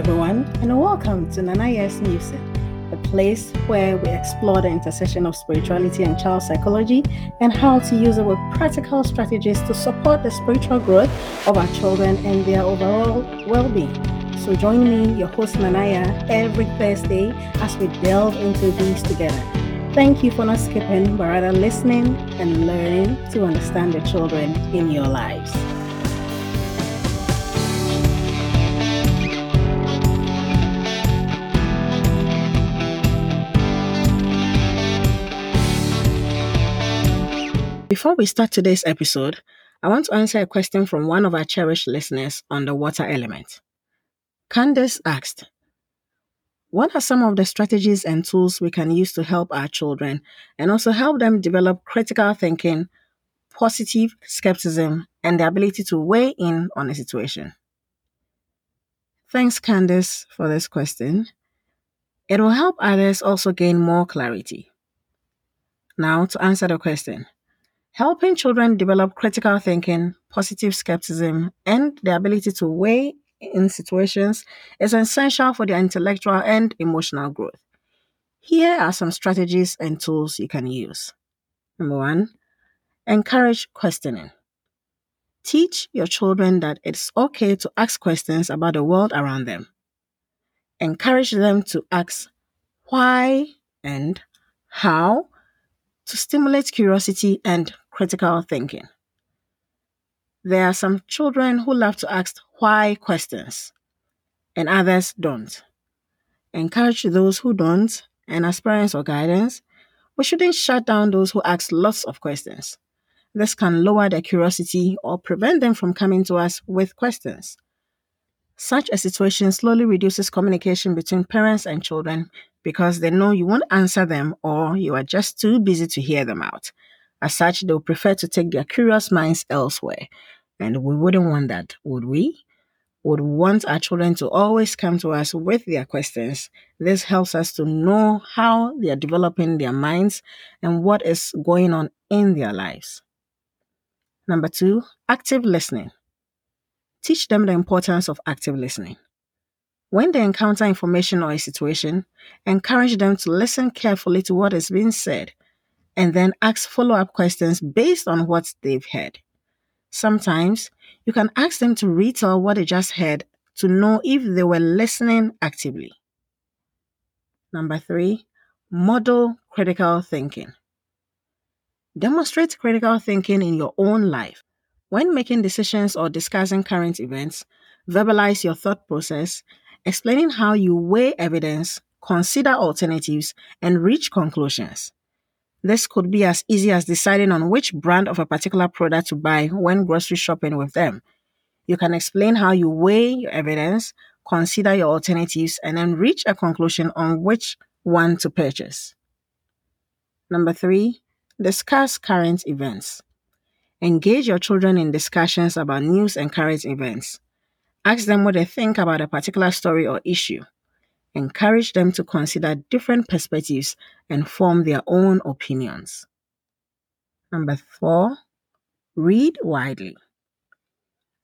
Everyone, and welcome to Nana Yaa's Music, a place where we explore the intersection of spirituality and child psychology and how to use with practical strategies to support the spiritual growth of our children and their overall well being. So, join me, your host Nanaya, every Thursday as we delve into these together. Thank you for not skipping, but rather listening and learning to understand the children in your lives. Before we start today's episode, I want to answer a question from one of our cherished listeners on the water element. Candace asked, What are some of the strategies and tools we can use to help our children and also help them develop critical thinking, positive skepticism, and the ability to weigh in on a situation? Thanks, Candace, for this question. It will help others also gain more clarity. Now, to answer the question. Helping children develop critical thinking, positive skepticism, and the ability to weigh in situations is essential for their intellectual and emotional growth. Here are some strategies and tools you can use. Number one, encourage questioning. Teach your children that it's okay to ask questions about the world around them. Encourage them to ask why and how to stimulate curiosity and critical thinking. There are some children who love to ask why questions, and others don't. Encourage those who don't, and as parents or guidance, we shouldn't shut down those who ask lots of questions. This can lower their curiosity or prevent them from coming to us with questions. Such a situation slowly reduces communication between parents and children because they know you won't answer them or you are just too busy to hear them out. As such, they'll prefer to take their curious minds elsewhere. And we wouldn't want that, would we? Would want our children to always come to us with their questions. This helps us to know how they are developing their minds and what is going on in their lives. Number two, active listening. Teach them the importance of active listening. When they encounter information or a situation, encourage them to listen carefully to what is being said and then ask follow up questions based on what they've heard. Sometimes you can ask them to retell what they just heard to know if they were listening actively. Number three, model critical thinking. Demonstrate critical thinking in your own life. When making decisions or discussing current events, verbalize your thought process, explaining how you weigh evidence, consider alternatives, and reach conclusions. This could be as easy as deciding on which brand of a particular product to buy when grocery shopping with them. You can explain how you weigh your evidence, consider your alternatives, and then reach a conclusion on which one to purchase. Number three, discuss current events. Engage your children in discussions about news and current events. Ask them what they think about a particular story or issue. Encourage them to consider different perspectives and form their own opinions. Number four, read widely.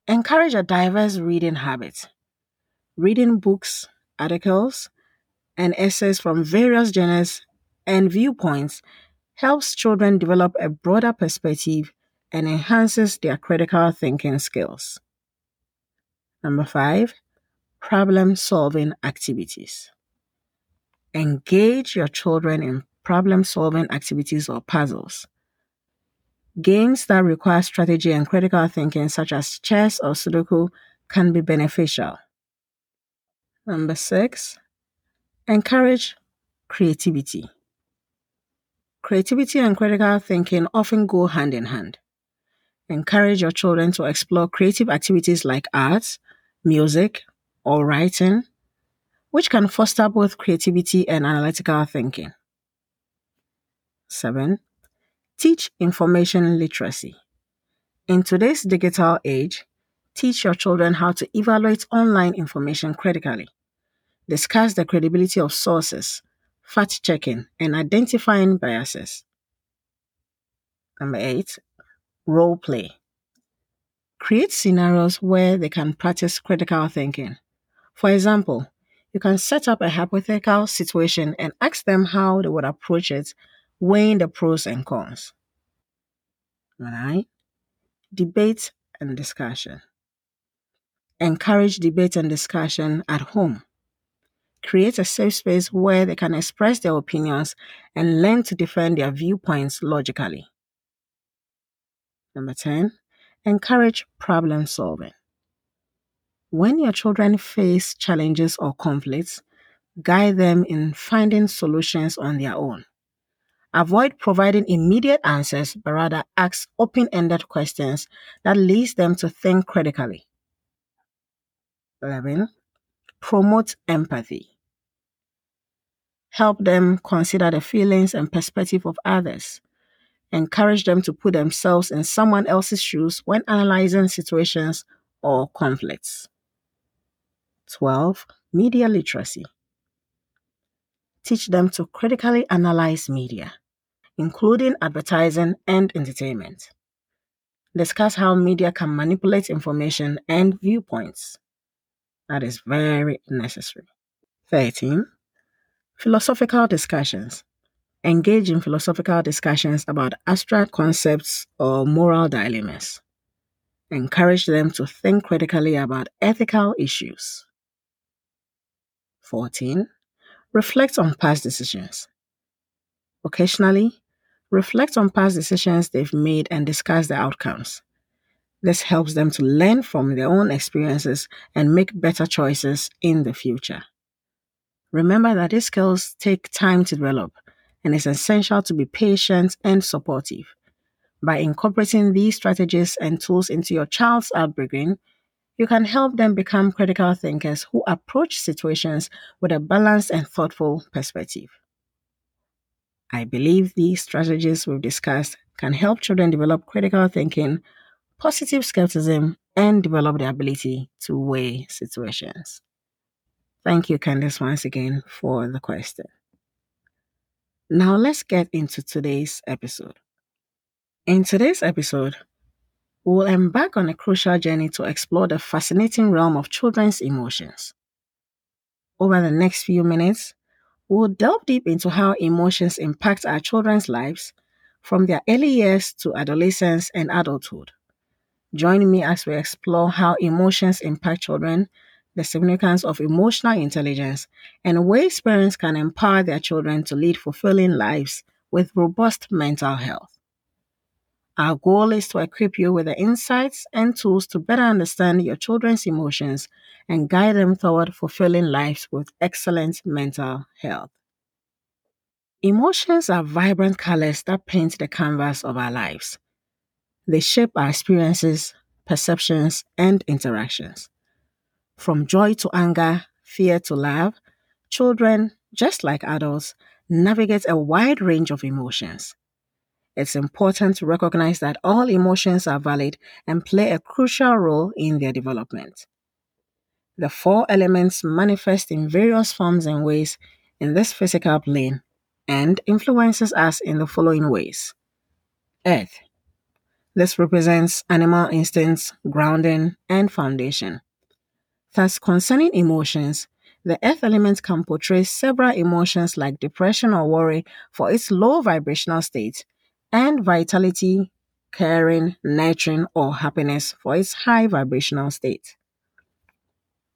Encourage a diverse reading habit. Reading books, articles, and essays from various genres and viewpoints helps children develop a broader perspective and enhances their critical thinking skills. Number five, problem solving activities. Engage your children in problem solving activities or puzzles. Games that require strategy and critical thinking, such as chess or Sudoku, can be beneficial. Number six, encourage creativity. Creativity and critical thinking often go hand in hand. Encourage your children to explore creative activities like arts, music, or writing, which can foster both creativity and analytical thinking. 7. Teach information literacy. In today's digital age, teach your children how to evaluate online information critically. Discuss the credibility of sources, fact checking, and identifying biases. Number 8. Role play. Create scenarios where they can practice critical thinking. For example, you can set up a hypothetical situation and ask them how they would approach it, weighing the pros and cons. Right? Debate and discussion. Encourage debate and discussion at home. Create a safe space where they can express their opinions and learn to defend their viewpoints logically. Number 10, encourage problem solving. When your children face challenges or conflicts, guide them in finding solutions on their own. Avoid providing immediate answers, but rather ask open ended questions that leads them to think critically. 11. Promote empathy. Help them consider the feelings and perspective of others. Encourage them to put themselves in someone else's shoes when analyzing situations or conflicts. 12. Media literacy. Teach them to critically analyze media, including advertising and entertainment. Discuss how media can manipulate information and viewpoints. That is very necessary. 13. Philosophical discussions. Engage in philosophical discussions about abstract concepts or moral dilemmas. Encourage them to think critically about ethical issues. 14. Reflect on past decisions. Occasionally, reflect on past decisions they've made and discuss the outcomes. This helps them to learn from their own experiences and make better choices in the future. Remember that these skills take time to develop and it's essential to be patient and supportive. By incorporating these strategies and tools into your child's upbringing, you can help them become critical thinkers who approach situations with a balanced and thoughtful perspective. I believe these strategies we've discussed can help children develop critical thinking, positive skepticism, and develop the ability to weigh situations. Thank you, Candice, once again for the question. Now let's get into today's episode. In today's episode, we will embark on a crucial journey to explore the fascinating realm of children's emotions. Over the next few minutes, we will delve deep into how emotions impact our children's lives from their early years to adolescence and adulthood. Join me as we explore how emotions impact children the significance of emotional intelligence, and ways parents can empower their children to lead fulfilling lives with robust mental health. Our goal is to equip you with the insights and tools to better understand your children's emotions and guide them toward fulfilling lives with excellent mental health. Emotions are vibrant colors that paint the canvas of our lives. They shape our experiences, perceptions, and interactions. From joy to anger, fear to love, children, just like adults, navigate a wide range of emotions. It's important to recognize that all emotions are valid and play a crucial role in their development. The four elements manifest in various forms and ways in this physical plane and influences us in the following ways. Earth. This represents animal instincts, grounding, and foundation. Thus, concerning emotions, the earth element can portray several emotions like depression or worry for its low vibrational state, and vitality, caring, nurturing, or happiness for its high vibrational state.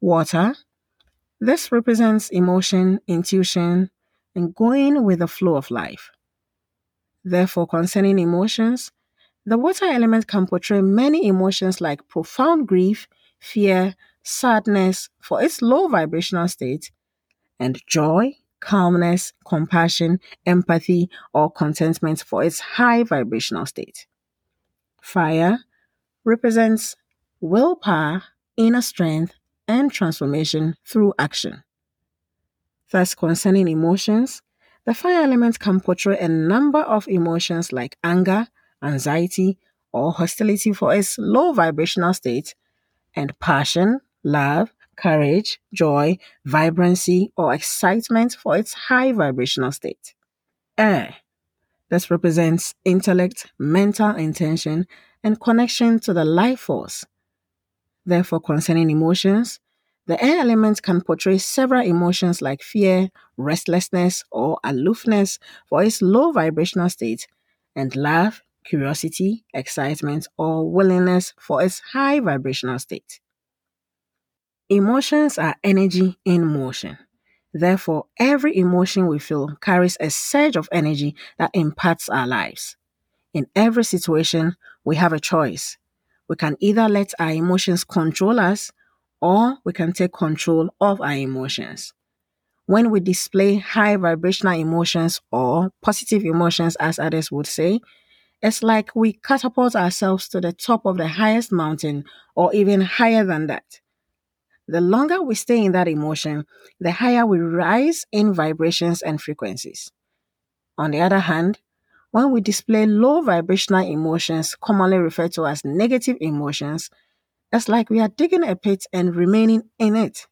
Water. This represents emotion, intuition, and going with the flow of life. Therefore, concerning emotions, the water element can portray many emotions like profound grief, fear, sadness for its low vibrational state, and joy, calmness, compassion, empathy, or contentment for its high vibrational state. Fire represents willpower, inner strength, and transformation through action. Thus, concerning emotions, the fire element can portray a number of emotions like anger, anxiety, or hostility for its low vibrational state, and passion, love, courage, joy, vibrancy, or excitement for its high vibrational state. Air. This represents intellect, mental intention, and connection to the life force. Therefore, concerning emotions, The air element can portray several emotions like fear, restlessness, or aloofness for its low vibrational state, and love, curiosity, excitement, or willingness for its high vibrational state. Emotions are energy in motion. Therefore, every emotion we feel carries a surge of energy that impacts our lives. In every situation, we have a choice. We can either let our emotions control us or we can take control of our emotions. When we display high vibrational emotions or positive emotions, as others would say, it's like we catapult ourselves to the top of the highest mountain or even higher than that. The longer we stay in that emotion, the higher we rise in vibrations and frequencies. On the other hand, when we display low vibrational emotions, commonly referred to as negative emotions, it's like we are digging a pit and remaining in it.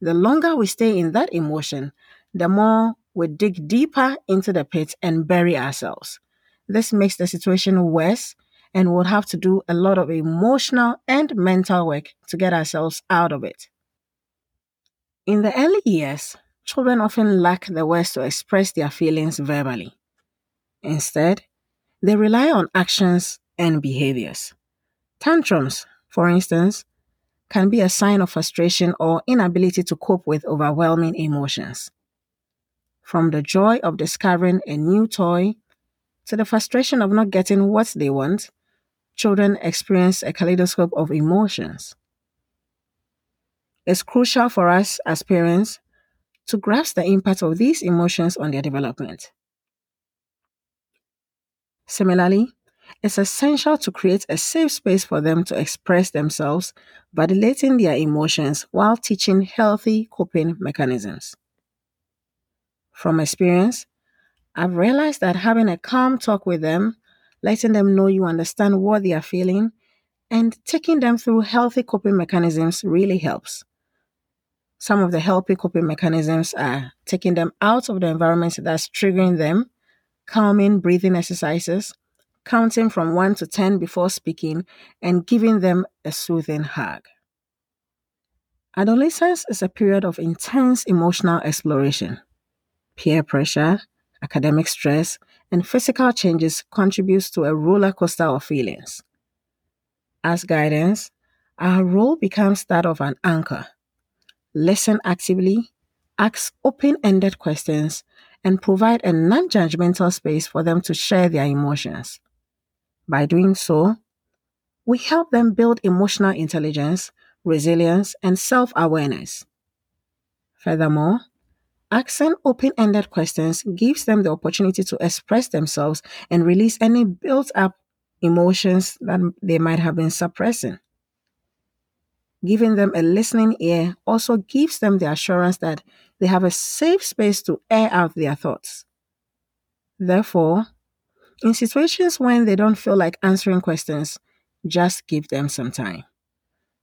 The longer we stay in that emotion, the more we dig deeper into the pit and bury ourselves. This makes the situation worse and we'll have to do a lot of emotional and mental work to get ourselves out of it. In the early years, children often lack the words to express their feelings verbally. Instead, they rely on actions and behaviors. Tantrums, for instance, can be a sign of frustration or inability to cope with overwhelming emotions. From the joy of discovering a new toy to the frustration of not getting what they want, children experience a kaleidoscope of emotions. It's crucial for us as parents to grasp the impact of these emotions on their development. Similarly, it's essential to create a safe space for them to express themselves, validating their emotions while teaching healthy coping mechanisms. From experience, I've realized that having a calm talk with them, letting them know you understand what they are feeling, and taking them through healthy coping mechanisms really helps. Some of the healthy coping mechanisms are taking them out of the environment that's triggering them, calming breathing exercises, counting from 1 to 10 before speaking, and giving them a soothing hug. Adolescence is a period of intense emotional exploration. Peer pressure, academic stress, and physical changes contributes to a roller coaster of feelings. As guidance, our role becomes that of an anchor. Listen actively, ask open ended questions, and provide a non judgmental space for them to share their emotions. By doing so, we help them build emotional intelligence, resilience, and self awareness. Furthermore, asking open ended questions gives them the opportunity to express themselves and release any built up emotions that they might have been suppressing. Giving them a listening ear also gives them the assurance that they have a safe space to air out their thoughts. Therefore, in situations when they don't feel like answering questions, just give them some time.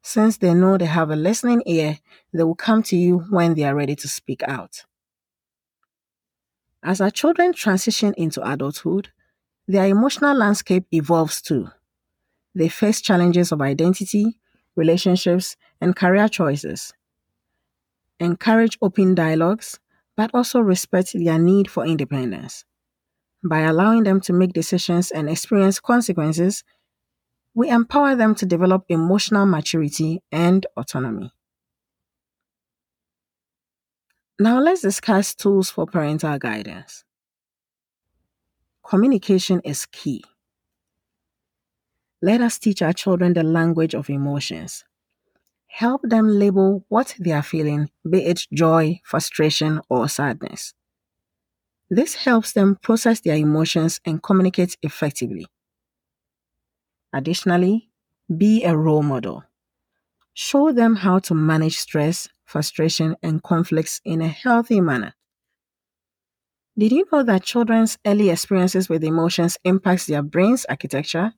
Since they know they have a listening ear, they will come to you when they are ready to speak out. As our children transition into adulthood, their emotional landscape evolves too. They face challenges of identity, relationships, and career choices. Encourage open dialogues, but also respect their need for independence. By allowing them to make decisions and experience consequences, we empower them to develop emotional maturity and autonomy. Now, let's discuss tools for parental guidance. Communication is key. Let us teach our children the language of emotions. Help them label what they are feeling, be it joy, frustration, or sadness. This helps them process their emotions and communicate effectively. Additionally, be a role model. Show them how to manage stress, frustration, and conflicts in a healthy manner. Did you know that children's early experiences with emotions impacts their brain's architecture?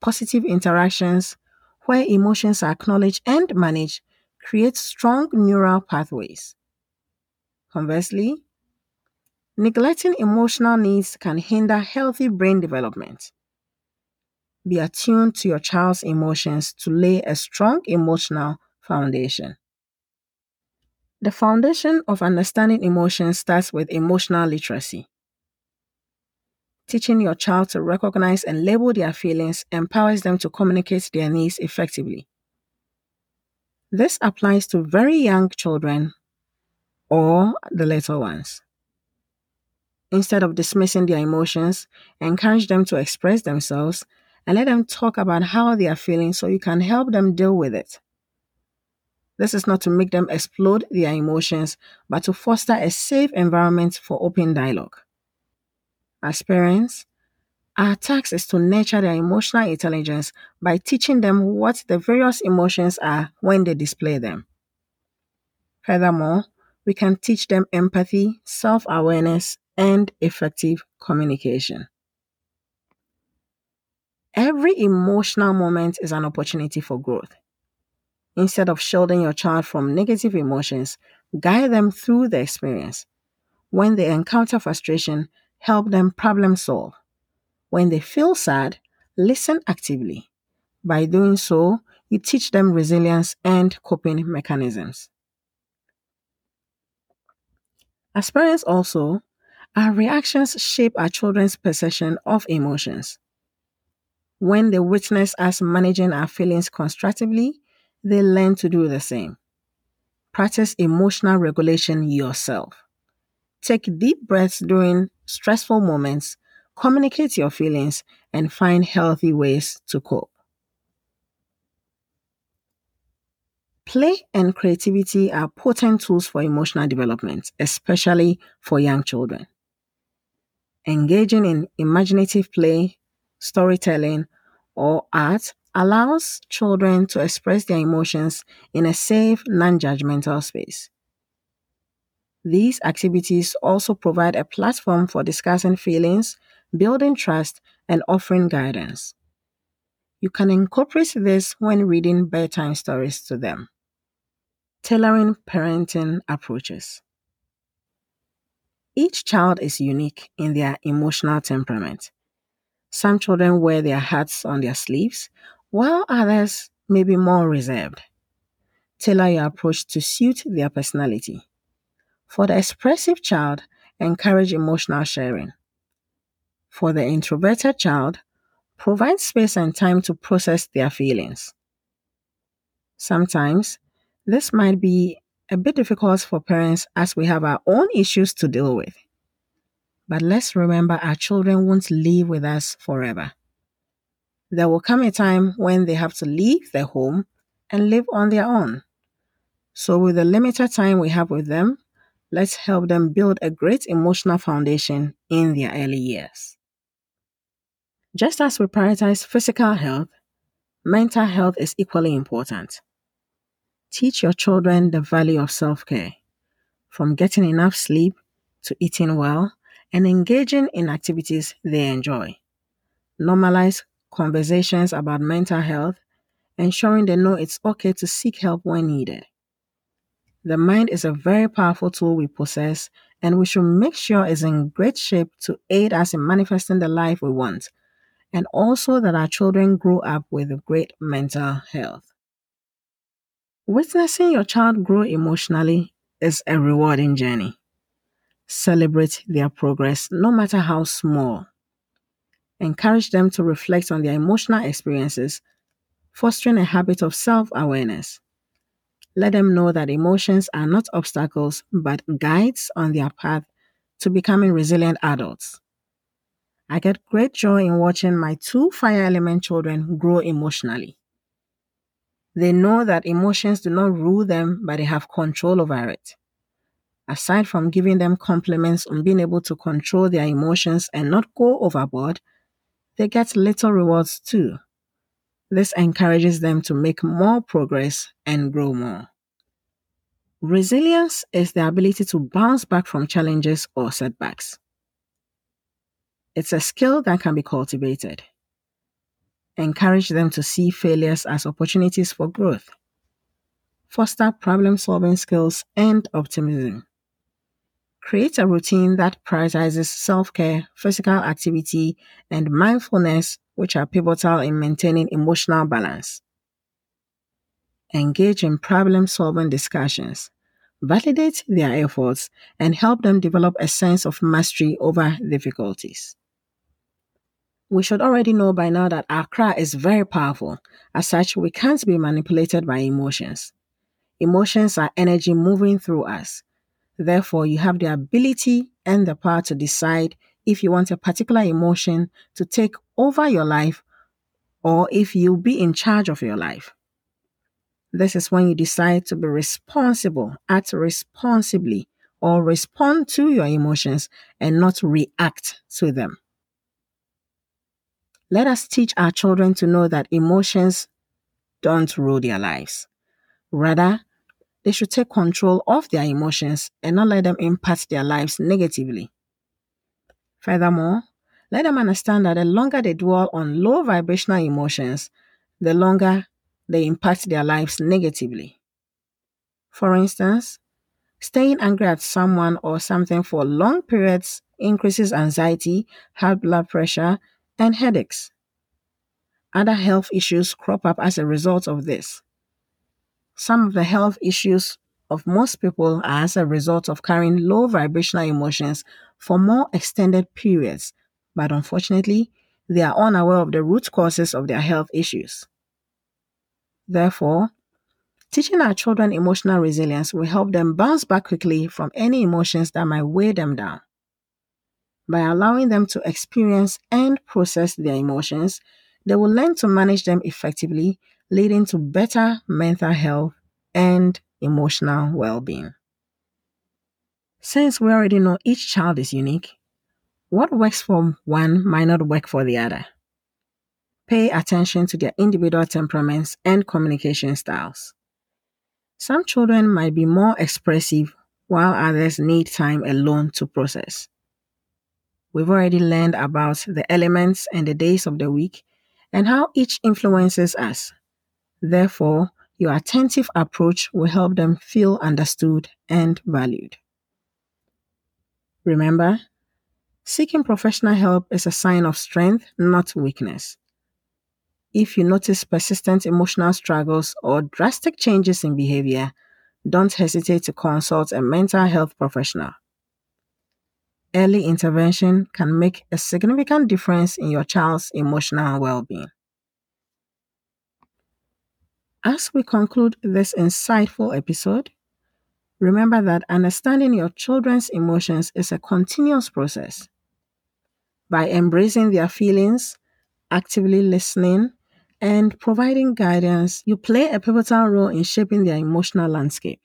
Positive interactions, where emotions are acknowledged and managed, create strong neural pathways. Conversely, neglecting emotional needs can hinder healthy brain development. Be attuned to your child's emotions to lay a strong emotional foundation. The foundation of understanding emotions starts with emotional literacy. Teaching your child to recognize and label their feelings empowers them to communicate their needs effectively. This applies to very young children or the little ones. Instead of dismissing their emotions, encourage them to express themselves and let them talk about how they are feeling so you can help them deal with it. This is not to make them explode their emotions, but to foster a safe environment for open dialogue. As parents, our task is to nurture their emotional intelligence by teaching them what the various emotions are when they display them. Furthermore, we can teach them empathy, self awareness, and effective communication. Every emotional moment is an opportunity for growth. Instead of shielding your child from negative emotions, guide them through the experience. When they encounter frustration, help them problem solve. When they feel sad, listen actively. By doing so, you teach them resilience and coping mechanisms. As parents, also, our reactions shape our children's perception of emotions. When they witness us managing our feelings constructively, they learn to do the same. Practice emotional regulation yourself. Take deep breaths during stressful moments, communicate your feelings, and find healthy ways to cope. Play and creativity are potent tools for emotional development, especially for young children. Engaging in imaginative play, storytelling, or art allows children to express their emotions in a safe, non judgmental space. These activities also provide a platform for discussing feelings, building trust, and offering guidance. You can incorporate this when reading bedtime stories to them. Tailoring parenting approaches. Each child is unique in their emotional temperament. Some children wear their hearts on their sleeves, while others may be more reserved. Tailor your approach to suit their personality. For the expressive child, encourage emotional sharing. For the introverted child, provide space and time to process their feelings. Sometimes, this might be a bit difficult for parents as we have our own issues to deal with. But let's remember our children won't live with us forever. There will come a time when they have to leave their home and live on their own. So, with the limited time we have with them, let's help them build a great emotional foundation in their early years. Just as we prioritize physical health, mental health is equally important. Teach your children the value of self care, from getting enough sleep to eating well and engaging in activities they enjoy. Normalize conversations about mental health, ensuring they know it's okay to seek help when needed. The mind is a very powerful tool we possess, and we should make sure it's in great shape to aid us in manifesting the life we want, and also that our children grow up with great mental health. Witnessing your child grow emotionally is a rewarding journey. Celebrate their progress, no matter how small. Encourage them to reflect on their emotional experiences, fostering a habit of self awareness. Let them know that emotions are not obstacles, but guides on their path to becoming resilient adults. I get great joy in watching my two fire element children grow emotionally. They know that emotions do not rule them, but they have control over it. Aside from giving them compliments on being able to control their emotions and not go overboard, they get little rewards too. This encourages them to make more progress and grow more. Resilience is the ability to bounce back from challenges or setbacks. It's a skill that can be cultivated. Encourage them to see failures as opportunities for growth. Foster problem solving skills and optimism. Create a routine that prioritizes self care, physical activity, and mindfulness, which are pivotal in maintaining emotional balance. engage in problem solving discussions, validate their efforts, and help them develop a sense of mastery over difficulties. We should already know by now that cry is very powerful. As such, we can't be manipulated by emotions. Emotions are energy moving through us. Therefore, you have the ability and the power to decide if you want a particular emotion to take over your life or if you'll be in charge of your life. This is when you decide to be responsible, act responsibly, or respond to your emotions and not react to them. Let us teach our children to know that emotions don't rule their lives. Rather, they should take control of their emotions and not let them impact their lives negatively. Furthermore, let them understand that the longer they dwell on low vibrational emotions, the longer they impact their lives negatively. For instance, staying angry at someone or something for long periods increases anxiety, high blood pressure, and headaches. Other health issues crop up as a result of this. Some of the health issues of most people are as a result of carrying low vibrational emotions for more extended periods, but unfortunately, they are unaware of the root causes of their health issues. Therefore, teaching our children emotional resilience will help them bounce back quickly from any emotions that might weigh them down. By allowing them to experience and process their emotions, they will learn to manage them effectively leading to better mental health and emotional well being. Since we already know each child is unique, what works for one might not work for the other. Pay attention to their individual temperaments and communication styles. Some children might be more expressive, while others need time alone to process. We've already learned about the elements and the days of the week and how each influences us. Therefore, your attentive approach will help them feel understood and valued. Remember, seeking professional help is a sign of strength, not weakness. If you notice persistent emotional struggles or drastic changes in behavior, don't hesitate to consult a mental health professional. Early intervention can make a significant difference in your child's emotional well being. As we conclude this insightful episode, remember that understanding your children's emotions is a continuous process. By embracing their feelings, actively listening, and providing guidance, you play a pivotal role in shaping their emotional landscape.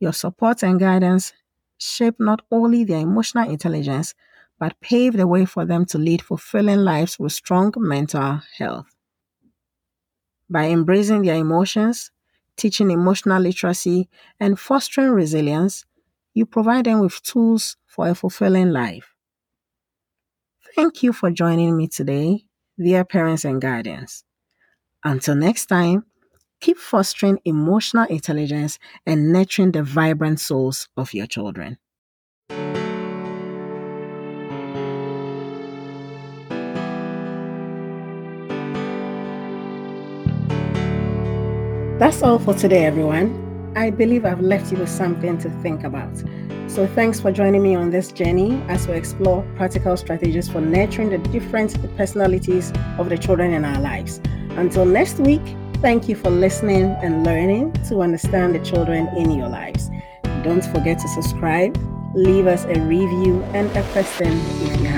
Your support and guidance shape not only their emotional intelligence, but pave the way for them to lead fulfilling lives with strong mental health. By embracing their emotions, teaching emotional literacy, and fostering resilience, you provide them with tools for a fulfilling life. Thank you for joining me today, dear parents and guardians. Until next time, keep fostering emotional intelligence and nurturing the vibrant souls of your children. That's all for today, everyone. I believe I've left you with something to think about. So, thanks for joining me on this journey as we explore practical strategies for nurturing the different personalities of the children in our lives. Until next week, thank you for listening and learning to understand the children in your lives. Don't forget to subscribe, leave us a review and a question if you have